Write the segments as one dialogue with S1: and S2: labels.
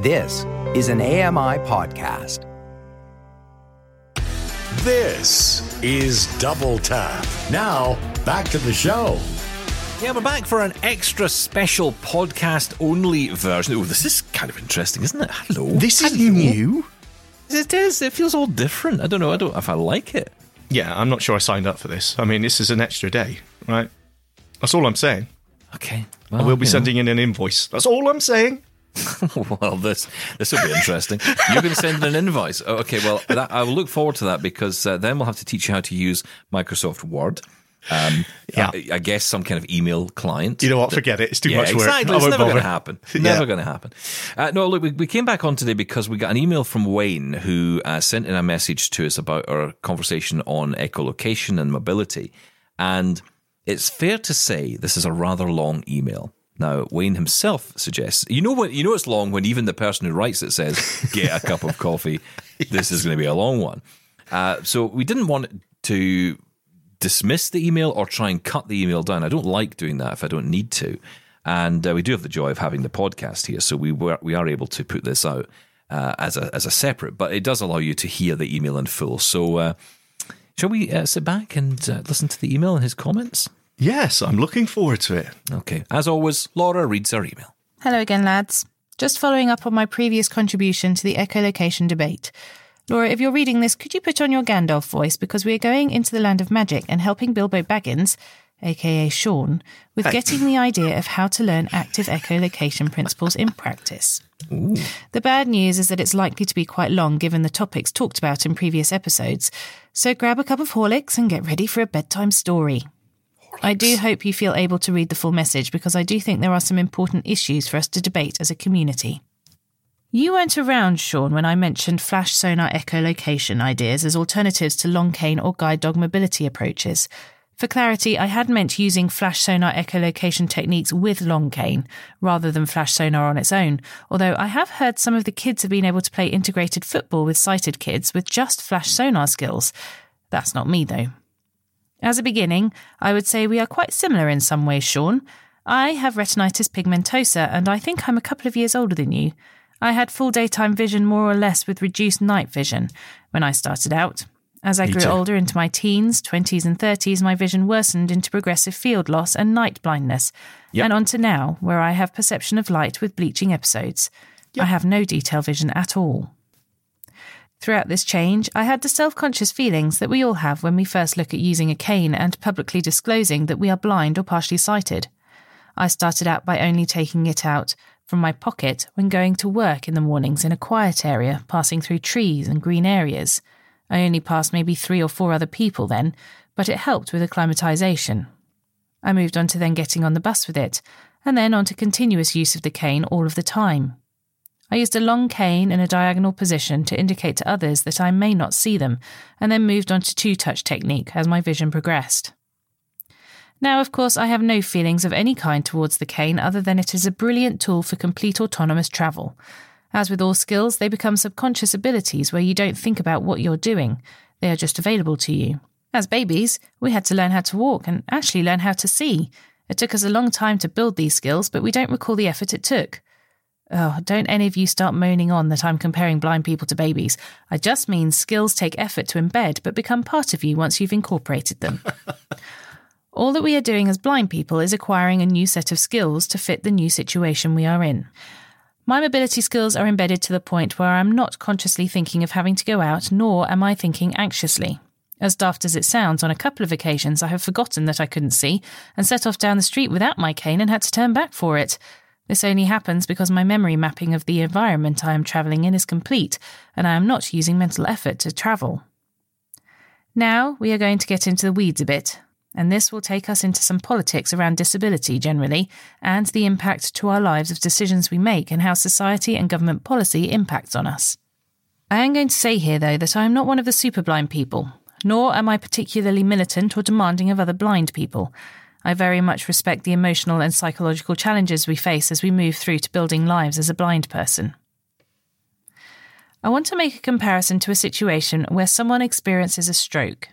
S1: This is an AMI podcast.
S2: This is Double Tap. Now, back to the show.
S3: Yeah, we're back for an extra special podcast only version. Oh, this is kind of interesting, isn't it? Hello.
S4: This is
S3: Hello.
S4: new.
S3: It is. It feels all different. I don't know. I don't know if I like it.
S4: Yeah, I'm not sure I signed up for this. I mean, this is an extra day, right? That's all I'm saying.
S3: Okay.
S4: I will be
S3: you know.
S4: sending in an invoice. That's all I'm saying.
S3: well, this this will be interesting. You're going to send an invoice. Oh, okay, well, that, I will look forward to that because uh, then we'll have to teach you how to use Microsoft Word. Um,
S4: Yeah.
S3: I, I guess some kind of email client.
S4: You know what? Forget it. It's too
S3: yeah,
S4: much work.
S3: exactly. It's never going to happen.
S4: Yeah.
S3: Never going to happen. Uh, no, look, we, we came back on today because we got an email from Wayne who uh, sent in a message to us about our conversation on echolocation and mobility. And it's fair to say this is a rather long email. Now, Wayne himself suggests, you know what, you know it's long when even the person who writes it says, get a cup of coffee. This is going to be a long one. Uh, so we didn't want to dismiss the email or try and cut the email down. I don't like doing that if I don't need to. And uh, we do have the joy of having the podcast here, so we were we are able to put this out uh, as a as a separate, but it does allow you to hear the email in full. So, uh, shall we uh, sit back and uh, listen to the email and his comments?
S4: Yes, I'm looking forward to it.
S3: Okay, as always, Laura reads our email.
S5: Hello again, lads. Just following up on my previous contribution to the echolocation debate. Laura, if you're reading this, could you put on your Gandalf voice because we are going into the land of magic and helping Bilbo Baggins, aka Sean, with getting the idea of how to learn active echolocation principles in practice. The bad news is that it's likely to be quite long given the topics talked about in previous episodes, so grab a cup of Horlicks and get ready for a bedtime story. I do hope you feel able to read the full message because I do think there are some important issues for us to debate as a community. You weren't around, Sean, when I mentioned flash sonar echolocation ideas as alternatives to long cane or guide dog mobility approaches. For clarity, I had meant using flash sonar echolocation techniques with long cane rather than flash sonar on its own, although I have heard some of the kids have been able to play integrated football with sighted kids with just flash sonar skills. That's not me, though. As a beginning, I would say we are quite similar in some ways, Sean. I have retinitis pigmentosa, and I think I'm a couple of years older than you. I had full daytime vision more or less with reduced night vision when I started out. As I
S4: Me
S5: grew
S4: too.
S5: older into my teens, 20s, and 30s, my vision worsened into progressive field loss and night blindness,
S4: Yep.
S5: and on to now, where I have perception of light with bleaching episodes. I have no detail vision at all. Throughout this change, I had the self conscious feelings that we all have when we first look at using a cane and publicly disclosing that we are blind or partially sighted. I started out by only taking it out from my pocket when going to work in the mornings in a quiet area, passing through trees and green areas. I only passed maybe three or four other people then, but it helped with acclimatization. I moved on to then getting on the bus with it, and then on to continuous use of the cane all of the time. I used a long cane in a diagonal position to indicate to others that I may not see them, and then moved on to two touch technique as my vision progressed. Now, of course, I have no feelings of any kind towards the cane other than it is a brilliant tool for complete autonomous travel. As with all skills, they become subconscious abilities where you don't think about what you're doing, they are just available to you. As babies, we had to learn how to walk and actually learn how to see. It took us a long time to build these skills, but we don't recall the effort it took. Oh, don't any of you start moaning on that I'm comparing blind people to babies. I just mean skills take effort to embed but become part of you once you've incorporated them. All that we are doing as blind people is acquiring a new set of skills to fit the new situation we are in. My mobility skills are embedded to the point where I'm not consciously thinking of having to go out, nor am I thinking anxiously. As daft as it sounds, on a couple of occasions I have forgotten that I couldn't see and set off down the street without my cane and had to turn back for it. This only happens because my memory mapping of the environment I am travelling in is complete, and I am not using mental effort to travel. Now we are going to get into the weeds a bit, and this will take us into some politics around disability generally, and the impact to our lives of decisions we make and how society and government policy impacts on us. I am going to say here, though, that I am not one of the super blind people, nor am I particularly militant or demanding of other blind people. I very much respect the emotional and psychological challenges we face as we move through to building lives as a blind person. I want to make a comparison to a situation where someone experiences a stroke.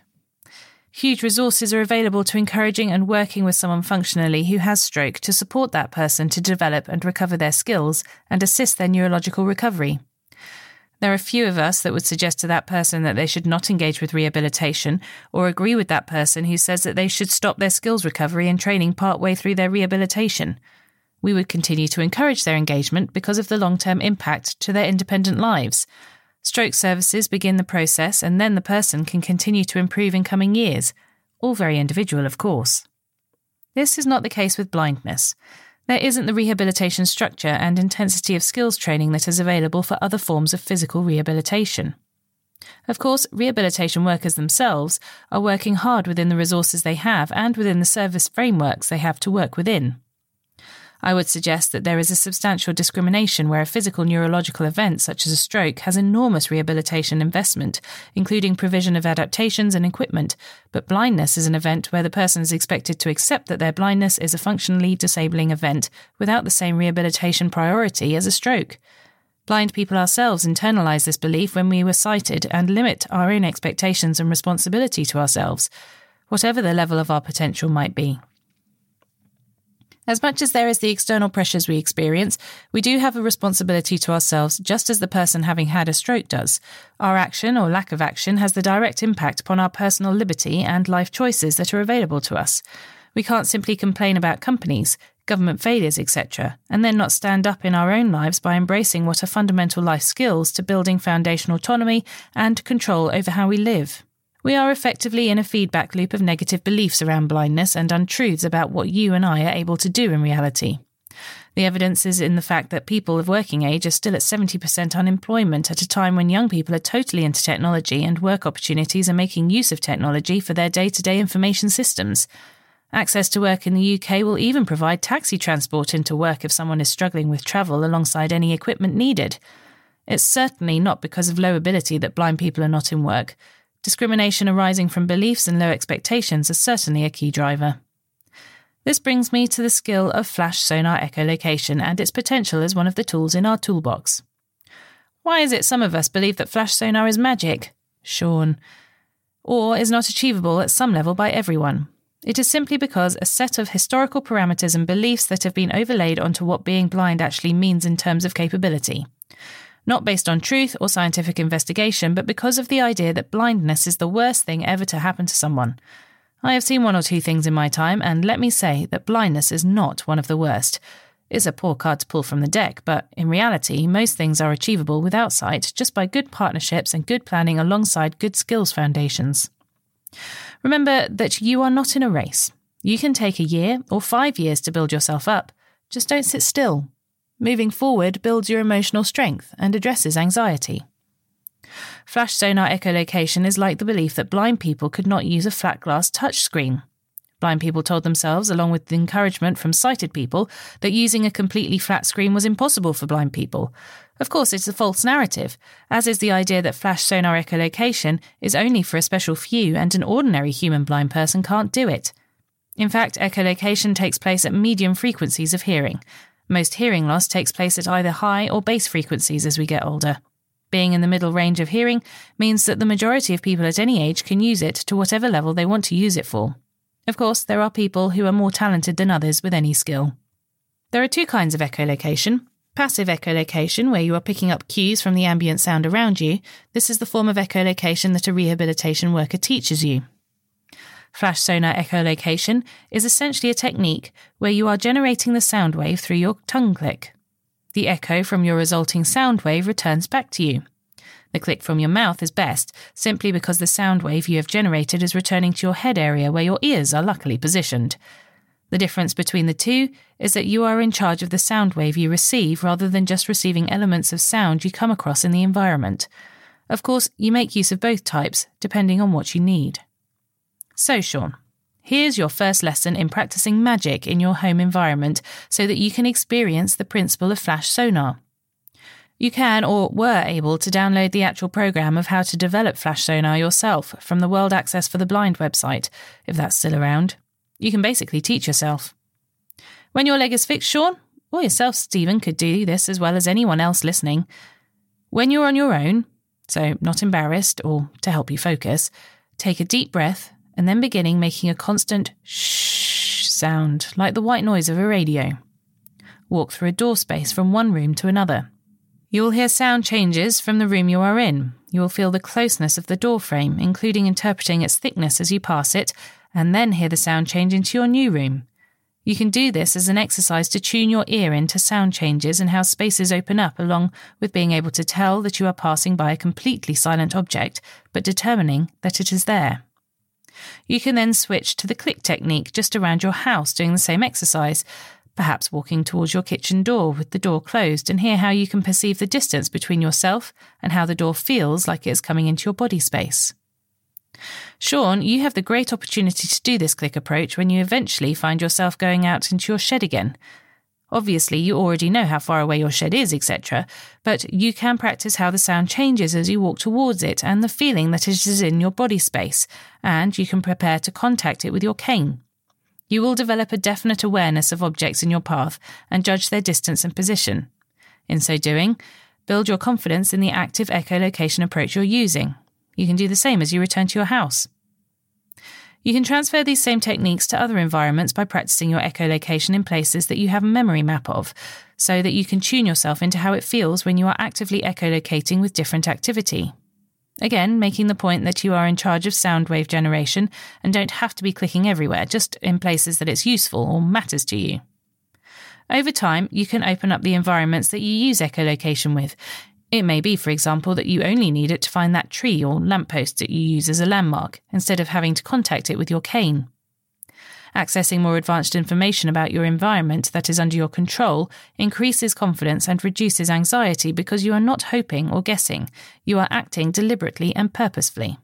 S5: Huge resources are available to encouraging and working with someone functionally who has stroke to support that person to develop and recover their skills and assist their neurological recovery. There are few of us that would suggest to that person that they should not engage with rehabilitation or agree with that person who says that they should stop their skills recovery and training partway through their rehabilitation. We would continue to encourage their engagement because of the long term impact to their independent lives. Stroke services begin the process and then the person can continue to improve in coming years, all very individual, of course. This is not the case with blindness there isn't the rehabilitation structure and intensity of skills training that is available for other forms of physical rehabilitation. Of course, rehabilitation workers themselves are working hard within the resources they have and within the service frameworks they have to work within. I would suggest that there is a substantial discrimination where a physical neurological event such as a stroke has enormous rehabilitation investment, including provision of adaptations and equipment, but blindness is an event where the person is expected to accept that their blindness is a functionally disabling event without the same rehabilitation priority as a stroke. Blind people ourselves internalize this belief when we were sighted and limit our own expectations and responsibility to ourselves, whatever the level of our potential might be. As much as there is the external pressures we experience, we do have a responsibility to ourselves just as the person having had a stroke does. Our action or lack of action has the direct impact upon our personal liberty and life choices that are available to us. We can't simply complain about companies, government failures, etc., and then not stand up in our own lives by embracing what are fundamental life skills to building foundational autonomy and control over how we live. We are effectively in a feedback loop of negative beliefs around blindness and untruths about what you and I are able to do in reality. The evidence is in the fact that people of working age are still at 70% unemployment at a time when young people are totally into technology and work opportunities are making use of technology for their day to day information systems. Access to work in the UK will even provide taxi transport into work if someone is struggling with travel alongside any equipment needed. It's certainly not because of low ability that blind people are not in work. Discrimination arising from beliefs and low expectations is certainly a key driver. This brings me to the skill of flash sonar echolocation and its potential as one of the tools in our toolbox. Why is it some of us believe that flash sonar is magic? Sean. Or is not achievable at some level by everyone? It is simply because a set of historical parameters and beliefs that have been overlaid onto what being blind actually means in terms of capability not based on truth or scientific investigation, but because of the idea that blindness is the worst thing ever to happen to someone. I have seen one or two things in my time, and let me say that blindness is not one of the worst. It's a poor card to pull from the deck, but in reality, most things are achievable without sight just by good partnerships and good planning alongside good skills foundations. Remember that you are not in a race. You can take a year or five years to build yourself up. Just don't sit still. Moving forward builds your emotional strength and addresses anxiety. Flash sonar echolocation is like the belief that blind people could not use a flat glass touchscreen. Blind people told themselves, along with the encouragement from sighted people, that using a completely flat screen was impossible for blind people. Of course, it's a false narrative, as is the idea that flash sonar echolocation is only for a special few and an ordinary human blind person can't do it. In fact, echolocation takes place at medium frequencies of hearing, most hearing loss takes place at either high or bass frequencies as we get older. Being in the middle range of hearing means that the majority of people at any age can use it to whatever level they want to use it for. Of course, there are people who are more talented than others with any skill. There are two kinds of echolocation. Passive echolocation, where you are picking up cues from the ambient sound around you. This is the form of echolocation that a rehabilitation worker teaches you. Flash sonar echolocation is essentially a technique where you are generating the sound wave through your tongue click. The echo from your resulting sound wave returns back to you. The click from your mouth is best, simply because the sound wave you have generated is returning to your head area where your ears are luckily positioned. The difference between the two is that you are in charge of the sound wave you receive rather than just receiving elements of sound you come across in the environment. Of course, you make use of both types, depending on what you need. So, Sean, here's your first lesson in practicing magic in your home environment so that you can experience the principle of flash sonar. You can or were able to download the actual program of how to develop flash sonar yourself from the World Access for the Blind website, if that's still around. You can basically teach yourself. When your leg is fixed, Sean, or yourself, Stephen, could do this as well as anyone else listening. When you're on your own, so not embarrassed or to help you focus, take a deep breath and then beginning making a constant shh sound, like the white noise of a radio. Walk through a door space from one room to another. You will hear sound changes from the room you are in. You will feel the closeness of the door frame, including interpreting its thickness as you pass it, and then hear the sound change into your new room. You can do this as an exercise to tune your ear into sound changes and how spaces open up, along with being able to tell that you are passing by a completely silent object, but determining that it is there. You can then switch to the click technique just around your house doing the same exercise, perhaps walking towards your kitchen door with the door closed, and hear how you can perceive the distance between yourself and how the door feels like it is coming into your body space. Sean, you have the great opportunity to do this click approach when you eventually find yourself going out into your shed again. Obviously, you already know how far away your shed is, etc., but you can practice how the sound changes as you walk towards it and the feeling that it is in your body space, and you can prepare to contact it with your cane. You will develop a definite awareness of objects in your path and judge their distance and position. In so doing, build your confidence in the active echolocation approach you're using. You can do the same as you return to your house. You can transfer these same techniques to other environments by practicing your echolocation in places that you have a memory map of, so that you can tune yourself into how it feels when you are actively echolocating with different activity. Again, making the point that you are in charge of sound wave generation and don't have to be clicking everywhere, just in places that it's useful or matters to you. Over time, you can open up the environments that you use echolocation with. It may be, for example, that you only need it to find that tree or lamppost that you use as a landmark, instead of having to contact it with your cane. Accessing more advanced information about your environment that is under your control increases confidence and reduces anxiety because you are not hoping or guessing, you are acting deliberately and purposefully.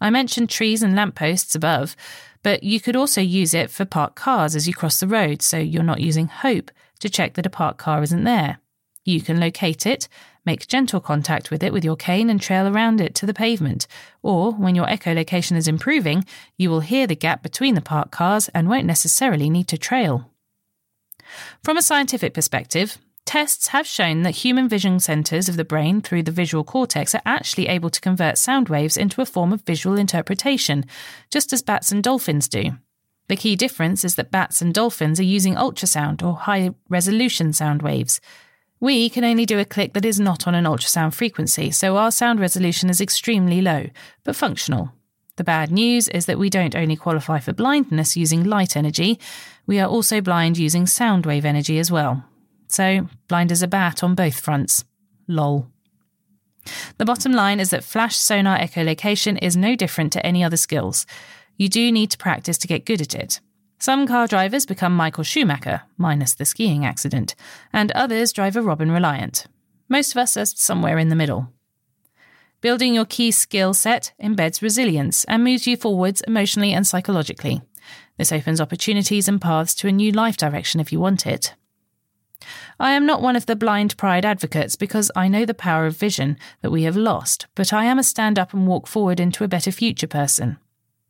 S5: I mentioned trees and lampposts above, but you could also use it for parked cars as you cross the road, so you're not using hope to check that a parked car isn't there. You can locate it, make gentle contact with it with your cane and trail around it to the pavement. Or, when your echolocation is improving, you will hear the gap between the parked cars and won't necessarily need to trail. From a scientific perspective, tests have shown that human vision centers of the brain through the visual cortex are actually able to convert sound waves into a form of visual interpretation, just as bats and dolphins do. The key difference is that bats and dolphins are using ultrasound or high resolution sound waves. We can only do a click that is not on an ultrasound frequency, so our sound resolution is extremely low, but functional. The bad news is that we don't only qualify for blindness using light energy, we are also blind using sound wave energy as well. So, blind as a bat on both fronts. Lol. The bottom line is that flash sonar echolocation is no different to any other skills. You do need to practice to get good at it. Some car drivers become Michael Schumacher, minus the skiing accident, and others drive a Robin Reliant. Most of us are somewhere in the middle. Building your key skill set embeds resilience and moves you forwards emotionally and psychologically. This opens opportunities and paths to a new life direction if you want it. I am not one of the blind pride advocates because I know the power of vision that we have lost, but I am a stand up and walk forward into a better future person.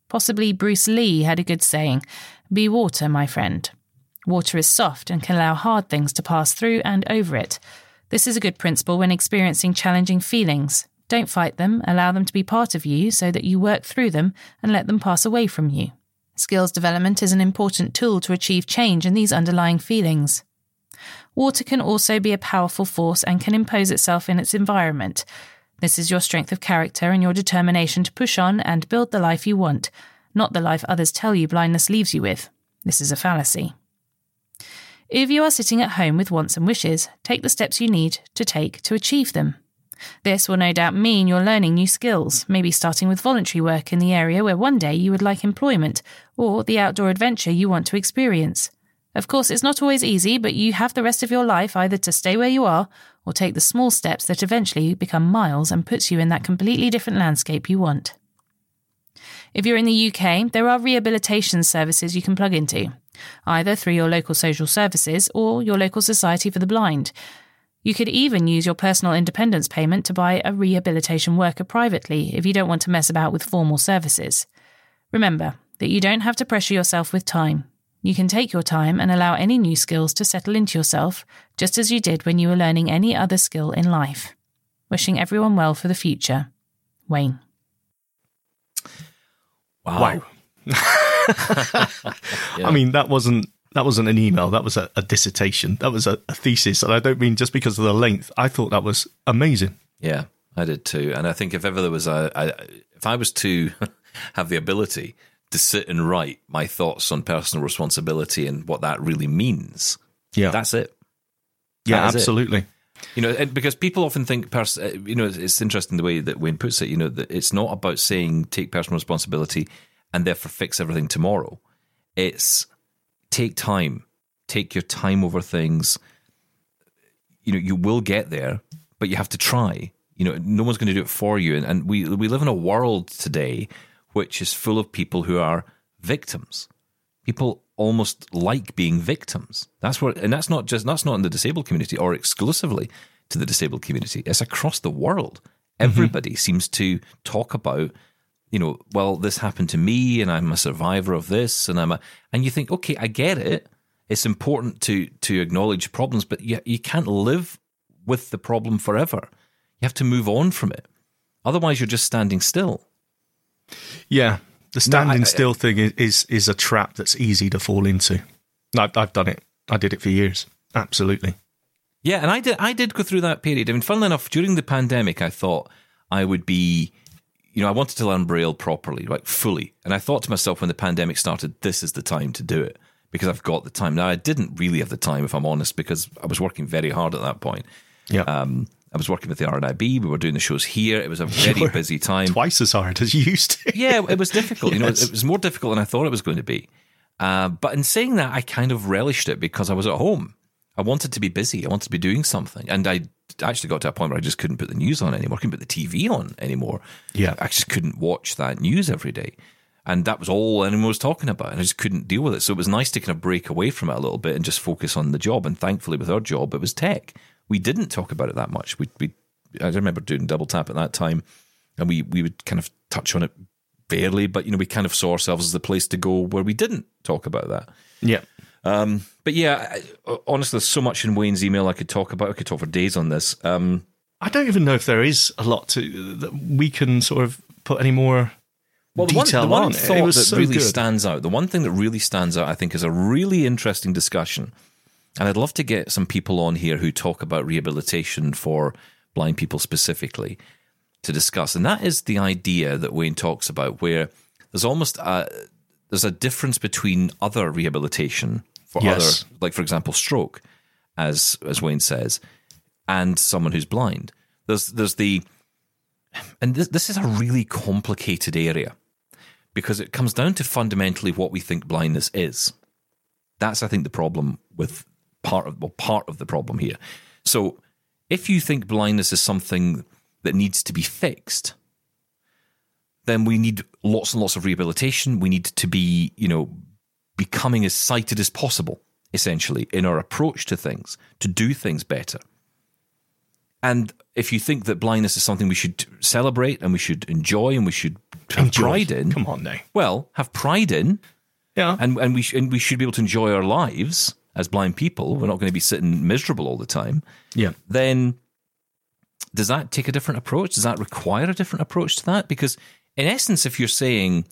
S5: Possibly Bruce Lee had a good saying Be water, my friend. Water is soft and can allow hard things to pass through and over it. This is a good principle when experiencing challenging feelings. Don't fight them, allow them to be part of you so that you work through them and let them pass away from you. Skills development is an important tool to achieve change in these underlying feelings. Water can also be a powerful force and can impose itself in its environment. This is your strength of character and your determination to push on and build the life you want, not the life others tell you blindness leaves you with. This is a fallacy. If you are sitting at home with wants and wishes, take the steps you need to take to achieve them. This will no doubt mean you're learning new skills, maybe starting with voluntary work in the area where one day you would like employment, or the outdoor adventure you want to experience. Of course, it's not always easy, but you have the rest of your life either to stay where you are or take the small steps that eventually become miles and puts you in that completely different landscape you want. If you're in the UK, there are rehabilitation services you can plug into, either through your local social services or your local society for the blind. You could even use your personal independence payment to buy a rehabilitation worker privately if you don't want to mess about with formal services. Remember that you don't have to pressure yourself with time. You can take your time and allow any new skills to settle into yourself, just as you did when you were learning any other skill in life. Wishing everyone well for the future. Wayne.
S3: Wow.
S4: Wow. I mean, that wasn't that wasn't an email. That was a, a dissertation. That was a, a thesis, and I don't mean just because of the length. I thought that was amazing.
S3: Yeah, I did too. And I think if ever there was a, I, if I was to have the ability to sit and write my thoughts on personal responsibility and what that really means,
S4: Yeah,
S3: that's it.
S4: yeah,
S3: that is it.
S4: absolutely.
S3: You know, and because people often think, pers- uh, you know, it's, it's interesting the way that Wayne puts it. You know, that it's not about saying take personal responsibility and therefore fix everything tomorrow. It's take time, take your time over things. You know, you will get there, but you have to try. You know, no one's going to do it for you. And, and we we live in a world today which is full of people who are victims. People almost like being victims. That's what, and that's not just that's not in the disabled community or exclusively to the disabled community. It's across the world. Mm-hmm. Everybody seems to talk about, you know, well, this happened to me, and I'm a survivor of this, and I'm a, and you think, okay, I get it. It's important to to acknowledge problems, but you you can't live with the problem forever. You have to move on from it. Otherwise, you're just standing still.
S4: Yeah, the standing
S3: I-
S4: still thing is, is is a trap that's easy to fall into. I've, I've done it. I did it for years. Absolutely.
S3: Yeah, and I did. I did go through that period. I mean, funnily enough, during the pandemic, I thought I would be, you know, I wanted to learn Braille properly, like fully. And I thought to myself when the pandemic started, this is the time to do it because I've got the time. Now, I didn't really have the time, if I'm honest, because I was working very hard at that point.
S4: Yeah.
S3: Um, I was working with the RNIB. We were doing the shows here. It was a very busy time.
S4: Twice as hard as you used to.
S3: yeah, it was difficult. You know, it was more difficult than I thought it was going to be. Uh, but in saying that, I kind of relished it because I was at home. I wanted to be busy. I wanted to be doing something, and I actually got to a point where I just couldn't put the news on anymore. Couldn't put the TV on anymore.
S4: Yeah.
S3: I just couldn't watch that news every day, and that was all anyone was talking about, and I just couldn't deal with it. So it was nice to kind of break away from it a little bit and just focus on the job. And thankfully, with our job, it was tech. We didn't talk about it that much. We, we I remember doing double tap at that time, and we we would kind of touch on it barely, but you know, we kind of saw ourselves as the place to go where we didn't talk about that.
S4: Yeah.
S3: Um, but yeah, I, honestly, there's so much in Wayne's email I could talk about. I could talk for days on this. Um,
S4: I don't even know if there is a lot to that we can sort of put any more
S3: well, the one,
S4: detail
S3: the one
S4: on.
S3: thought
S4: it was
S3: that
S4: so
S3: really
S4: good.
S3: stands out, the one thing that really stands out, I think, is a really interesting discussion. And I'd love to get some people on here who talk about rehabilitation for blind people specifically to discuss. And that is the idea that Wayne talks about, where there's almost a, there's a difference between other rehabilitation for
S4: Yes.
S3: other, like for example, stroke, as as Wayne says, and someone who's blind. There's there's the, and this this is a really complicated area because it comes down to fundamentally what we think blindness is. That's I think the problem with part of well part of the problem here. So if you think blindness is something that needs to be fixed, then we need lots and lots of rehabilitation. We need to be, you know, becoming as sighted as possible, essentially, in our approach to things, to do things better. And if you think that blindness is something we should celebrate and we should enjoy and we should have
S4: Enjoy.
S3: pride in,
S4: Come on now.
S3: well, have pride in,
S4: Yeah.
S3: and and we sh- and we should be able to enjoy our lives as blind people. We're not going to be sitting miserable all the time.
S4: yeah.
S3: Then does that take a different approach? Does that require a different approach to that? Because in essence, if you're saying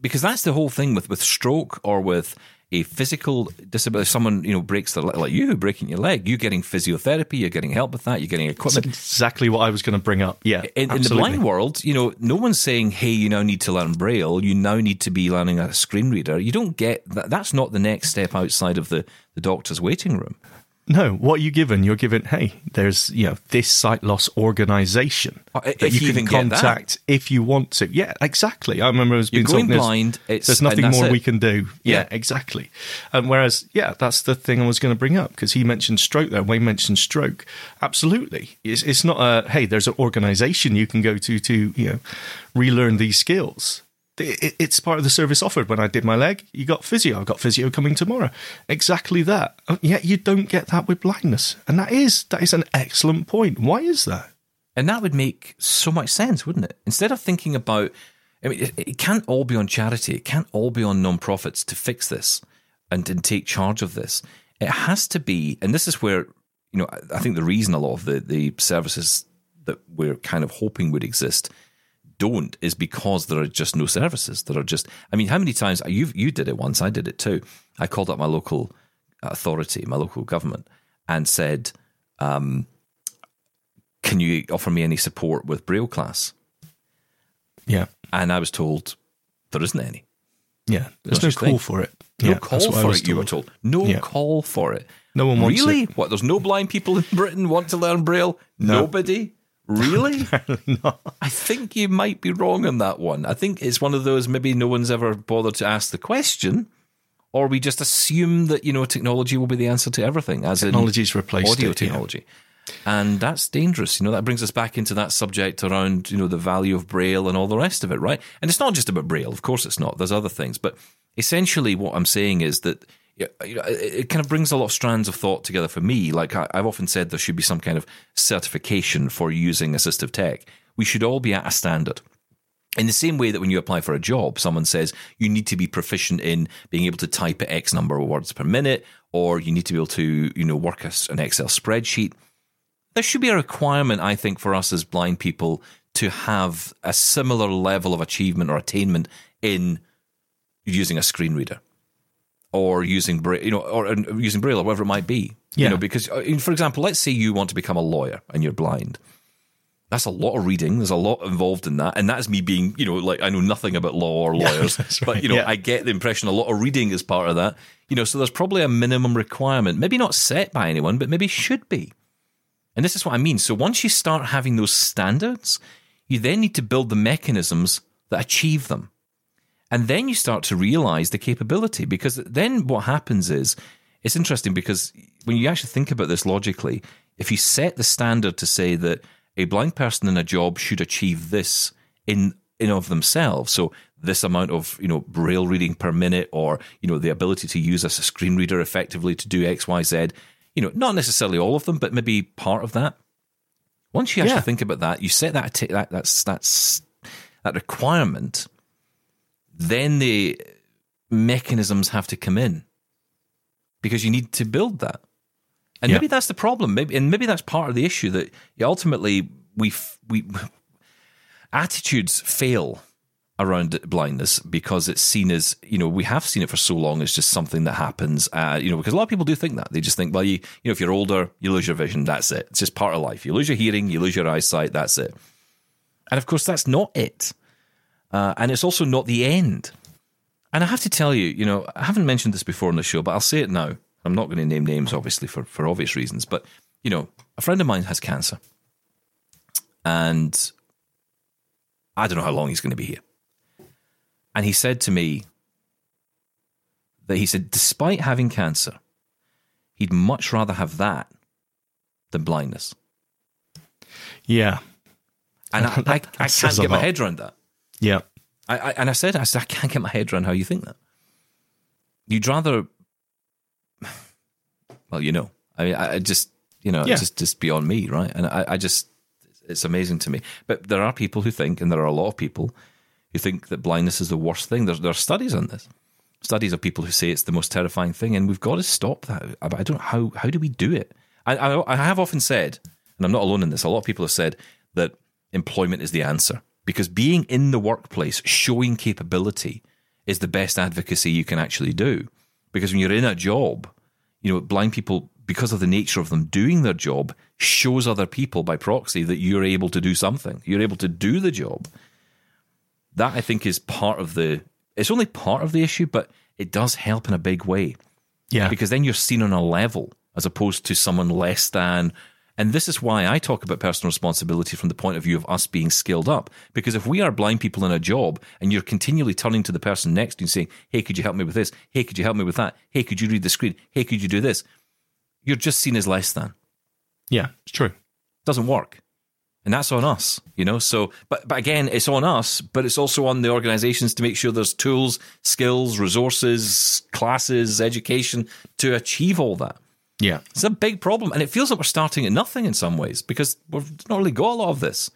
S3: because that's the whole thing with with stroke or with a physical disability, someone you know breaks their leg, like you breaking your leg, you're getting physiotherapy, you're getting help with that, you're getting
S4: That's
S3: equipment.
S4: exactly what I was going to bring up. Yeah.
S3: In, in the blind world, you know, no one's saying, "Hey, you now need to learn Braille. You now need to be learning a screen reader." You don't get that. That's not the next step outside of the the doctor's waiting room.
S4: No, what are you given? You're given, hey, there's you know this sight loss organization
S3: Uh, if
S4: that
S3: you
S4: you, can contact if you want to. Yeah, exactly. I remember it was being
S3: going
S4: told there's-
S3: blind, it's-
S4: there's nothing more
S3: it.
S4: we can do. Yeah,
S3: Yeah.
S4: exactly. And whereas, yeah, that's the thing I was going to bring up because he mentioned stroke there. Wayne mentioned stroke. Absolutely, it's, it's not a hey. There's an organization you can go to to you know relearn these skills. It- it- It's part of the service offered. When I did my leg, you got physio. I've got physio coming tomorrow. Exactly that. Uh, Yet you don't get that with blindness, and that is that is an excellent point. Why is that?
S3: And that would make so much sense, wouldn't it? Instead of thinking about, I mean, it, it can't all be on charity. It can't all be on non-profits to fix this and, and take charge of this. It has to be, and this is where, you know, I think the reason a lot of the, the services that we're kind of hoping would exist don't is because there are just no services. There are just, I mean, how many times you you did it once? I did it too. I called up my local authority, my local government, and said, um, "Can you offer me any support with Braille class?"
S4: Yeah,
S3: and I was told there isn't any.
S4: Yeah, there's
S3: no
S4: no call
S3: thing.
S4: for it.
S3: No
S4: Yeah,
S3: call
S4: that's what I
S3: for it. You were told no
S4: Yeah.
S3: call for it.
S4: No one wants
S3: really?
S4: it.
S3: What? There's no blind people in Britain want to learn Braille. Nobody. Really?
S4: no.
S3: I think you might be wrong on that one. I think it's one of those maybe no one's ever bothered to ask the question, or we just assume that you know technology will be the answer to everything, as
S4: Technology's
S3: in
S4: replaced
S3: audio
S4: it, yeah.
S3: technology. And that's dangerous. You know, that brings us back into that subject around, you know, the value of Braille and all the rest of it, right? And it's not just about Braille. Of course it's not. There's other things. But essentially what I'm saying is that know, it kind of brings a lot of strands of thought together for me. Like I've often said, there should be some kind of certification for using assistive tech. We should all be at a standard. In the same way that when you apply for a job, someone says you need to be proficient in being able to type at X number of words per minute, or you need to be able to, you know, work an Excel spreadsheet. There should be a requirement, I think, for us as blind people to have a similar level of achievement or attainment in using a screen reader or using Braille, you know, or using Braille or whatever it might be. You know, because, uh, for example, let's say you want to become a lawyer and you're blind that's a lot of reading. There's a lot involved in that, and that's me being, you know, like I know nothing about law or lawyers, but you know,
S4: yeah.
S3: I get the impression a lot of reading is part of that. You know, so there's probably a minimum requirement, maybe not set by anyone, but maybe should be. And this is what I mean. So once you start having those standards, you then need to build the mechanisms that achieve them. And then you start to realize the capability because then what happens is it's interesting because when you actually think about this logically, if you set the standard to say that a blind person in a job should achieve this in in of themselves, so this amount of you know braille reading per minute, or you know the ability to use a screen reader effectively to do X, Y, Z, you know not necessarily all of them, but maybe part of that. Once you actually
S4: Yeah.
S3: think about that, you set that that that's that's that requirement then the mechanisms have to come in because you need to build that. And
S4: Yeah.
S3: maybe that's the problem. Maybe and maybe that's part of the issue that ultimately we we attitudes fail around blindness because it's seen as you know we have seen it for so long it's just something that happens uh, you know because a lot of people do think that they just think well you you know if you're older you lose your vision that's it it's just part of life you lose your hearing you lose your eyesight that's it and of course that's not it uh, and it's also not the end. And I have to tell you, you know, I haven't mentioned this before on the show, but I'll say it now. I'm not going to name names, obviously, for, for obvious reasons. But, you know, a friend of mine has cancer. And I don't know how long he's going to be here. And he said to me that he said, despite having cancer, he'd much rather have that than blindness.
S4: Yeah,
S3: And I, I, I can't get my head around that.
S4: Yeah,
S3: I, I and I said, I said, I can't get my head around how you think that. You'd rather, well, you know, I mean, I, I just, you know,
S4: Yeah.
S3: it's just just beyond me, right? And I, I just, it's amazing to me. But there are people who think, and there are a lot of people who think that blindness is the worst thing. There's there are studies on this, studies of people who say it's the most terrifying thing, and we've got to stop that. I, I don't know how how do we do it. I, I I have often said, and I'm not alone in this. A lot of people have said that employment is the answer because being in the workplace, showing capability, is the best advocacy you can actually do. Because when you're in a job, you know, blind people, because of the nature of them doing their job, shows other people by proxy that you're able to do something. You're able to do the job. That I think is part of the. It's only part of the issue, but it does help in a big way
S4: yeah.
S3: because then you're seen on a level as opposed to someone less than. And this is why I talk about personal responsibility from the point of view of us being skilled up. Because if we are blind people in a job and you're continually turning to the person next to you and saying, Hey, could you help me with this? Hey, could you help me with that? Hey, could you read the screen? Hey, could you do this? You're just seen as less than.
S4: yeah, it's true.
S3: Doesn't work. And that's on us, you know. So, but but again, it's on us, but it's also on the organizations to make sure there's tools, skills, resources, classes, education to achieve all that.
S4: Yeah,
S3: It's a big problem, and it feels like we're starting at nothing in some ways because we've not really got a lot of this.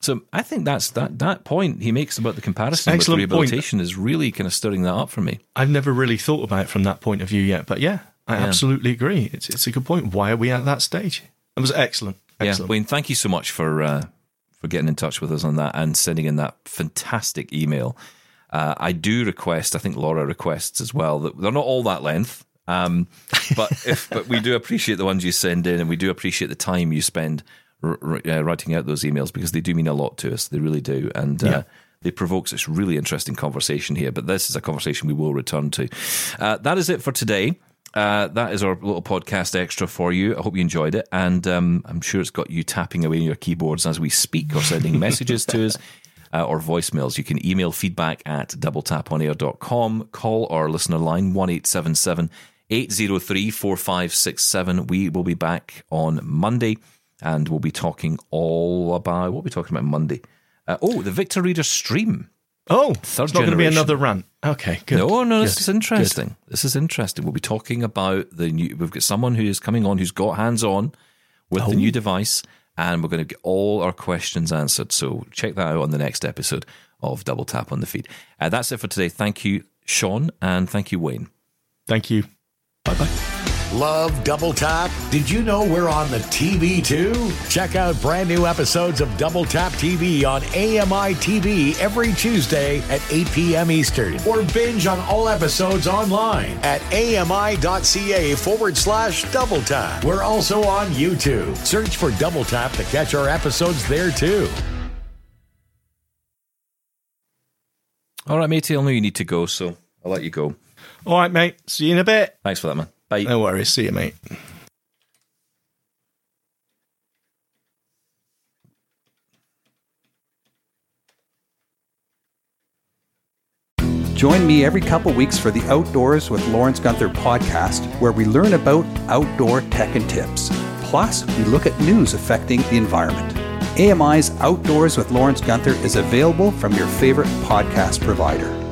S3: So I think that's that that point he makes about the comparison with
S4: Excellent point.
S3: rehabilitation is really kind of stirring that up for me.
S4: I've never really thought about it from that point of view yet, but yeah, I absolutely agree. It's it's a good point. Why are we at that stage? It was excellent.
S3: Yeah, Wayne, thank you so much for uh, for getting in touch with us on that and sending in that fantastic email. Uh, I do request, I think Laura requests as well, that they're not all that length. Um, but if but we do appreciate the ones you send in, and we do appreciate the time you spend r- r- uh, writing out those emails because they do mean a lot to us. They really do, and uh,
S4: Yeah.
S3: they provoke such really interesting conversation here. But this is a conversation we will return to. Uh, that is it for today. Uh, that is our little podcast extra for you. I hope you enjoyed it, and um, I'm sure it's got you tapping away on your keyboards as we speak or sending messages to us. Uh, or voicemails. You can email feedback at doubletaponair.com, call our listener line 1 803 4567. We will be back on Monday and we'll be talking all about what we're we talking about Monday? Uh, oh, the Victor Reader stream.
S4: Oh,
S3: Third
S4: it's not going to be another rant. Okay, good.
S3: No, no, this
S4: Good.
S3: is interesting. This is interesting. We'll be talking about the new. We've got someone who is coming on who's got hands on with the new device, and we're going to get all our questions answered. So check that out on the next episode of Double Tap on the Feed. Uh, that's it for today. Thank you, Sean, and thank you, Wayne.
S4: Thank you. Bye bye.
S2: Love Double Tap? Did you know we're on the TV too? Check out brand new episodes of Double Tap TV on AMI TV every Tuesday at 8 p.m. Eastern. Or binge on all episodes online at ami.ca forward slash double tap. We're also on YouTube. Search for Double Tap to catch our episodes there too.
S3: All right, matey. I know you need to go, so I'll let you go.
S4: All right, mate. See you in a bit.
S3: Thanks for that, man. Bye.
S4: No worries. See you, mate.
S6: Join me every couple weeks for the Outdoors with Lawrence Gunther podcast, where we learn about outdoor tech and tips. Plus, we look at news affecting the environment. AMI's Outdoors with Lawrence Gunther is available from your favorite podcast provider.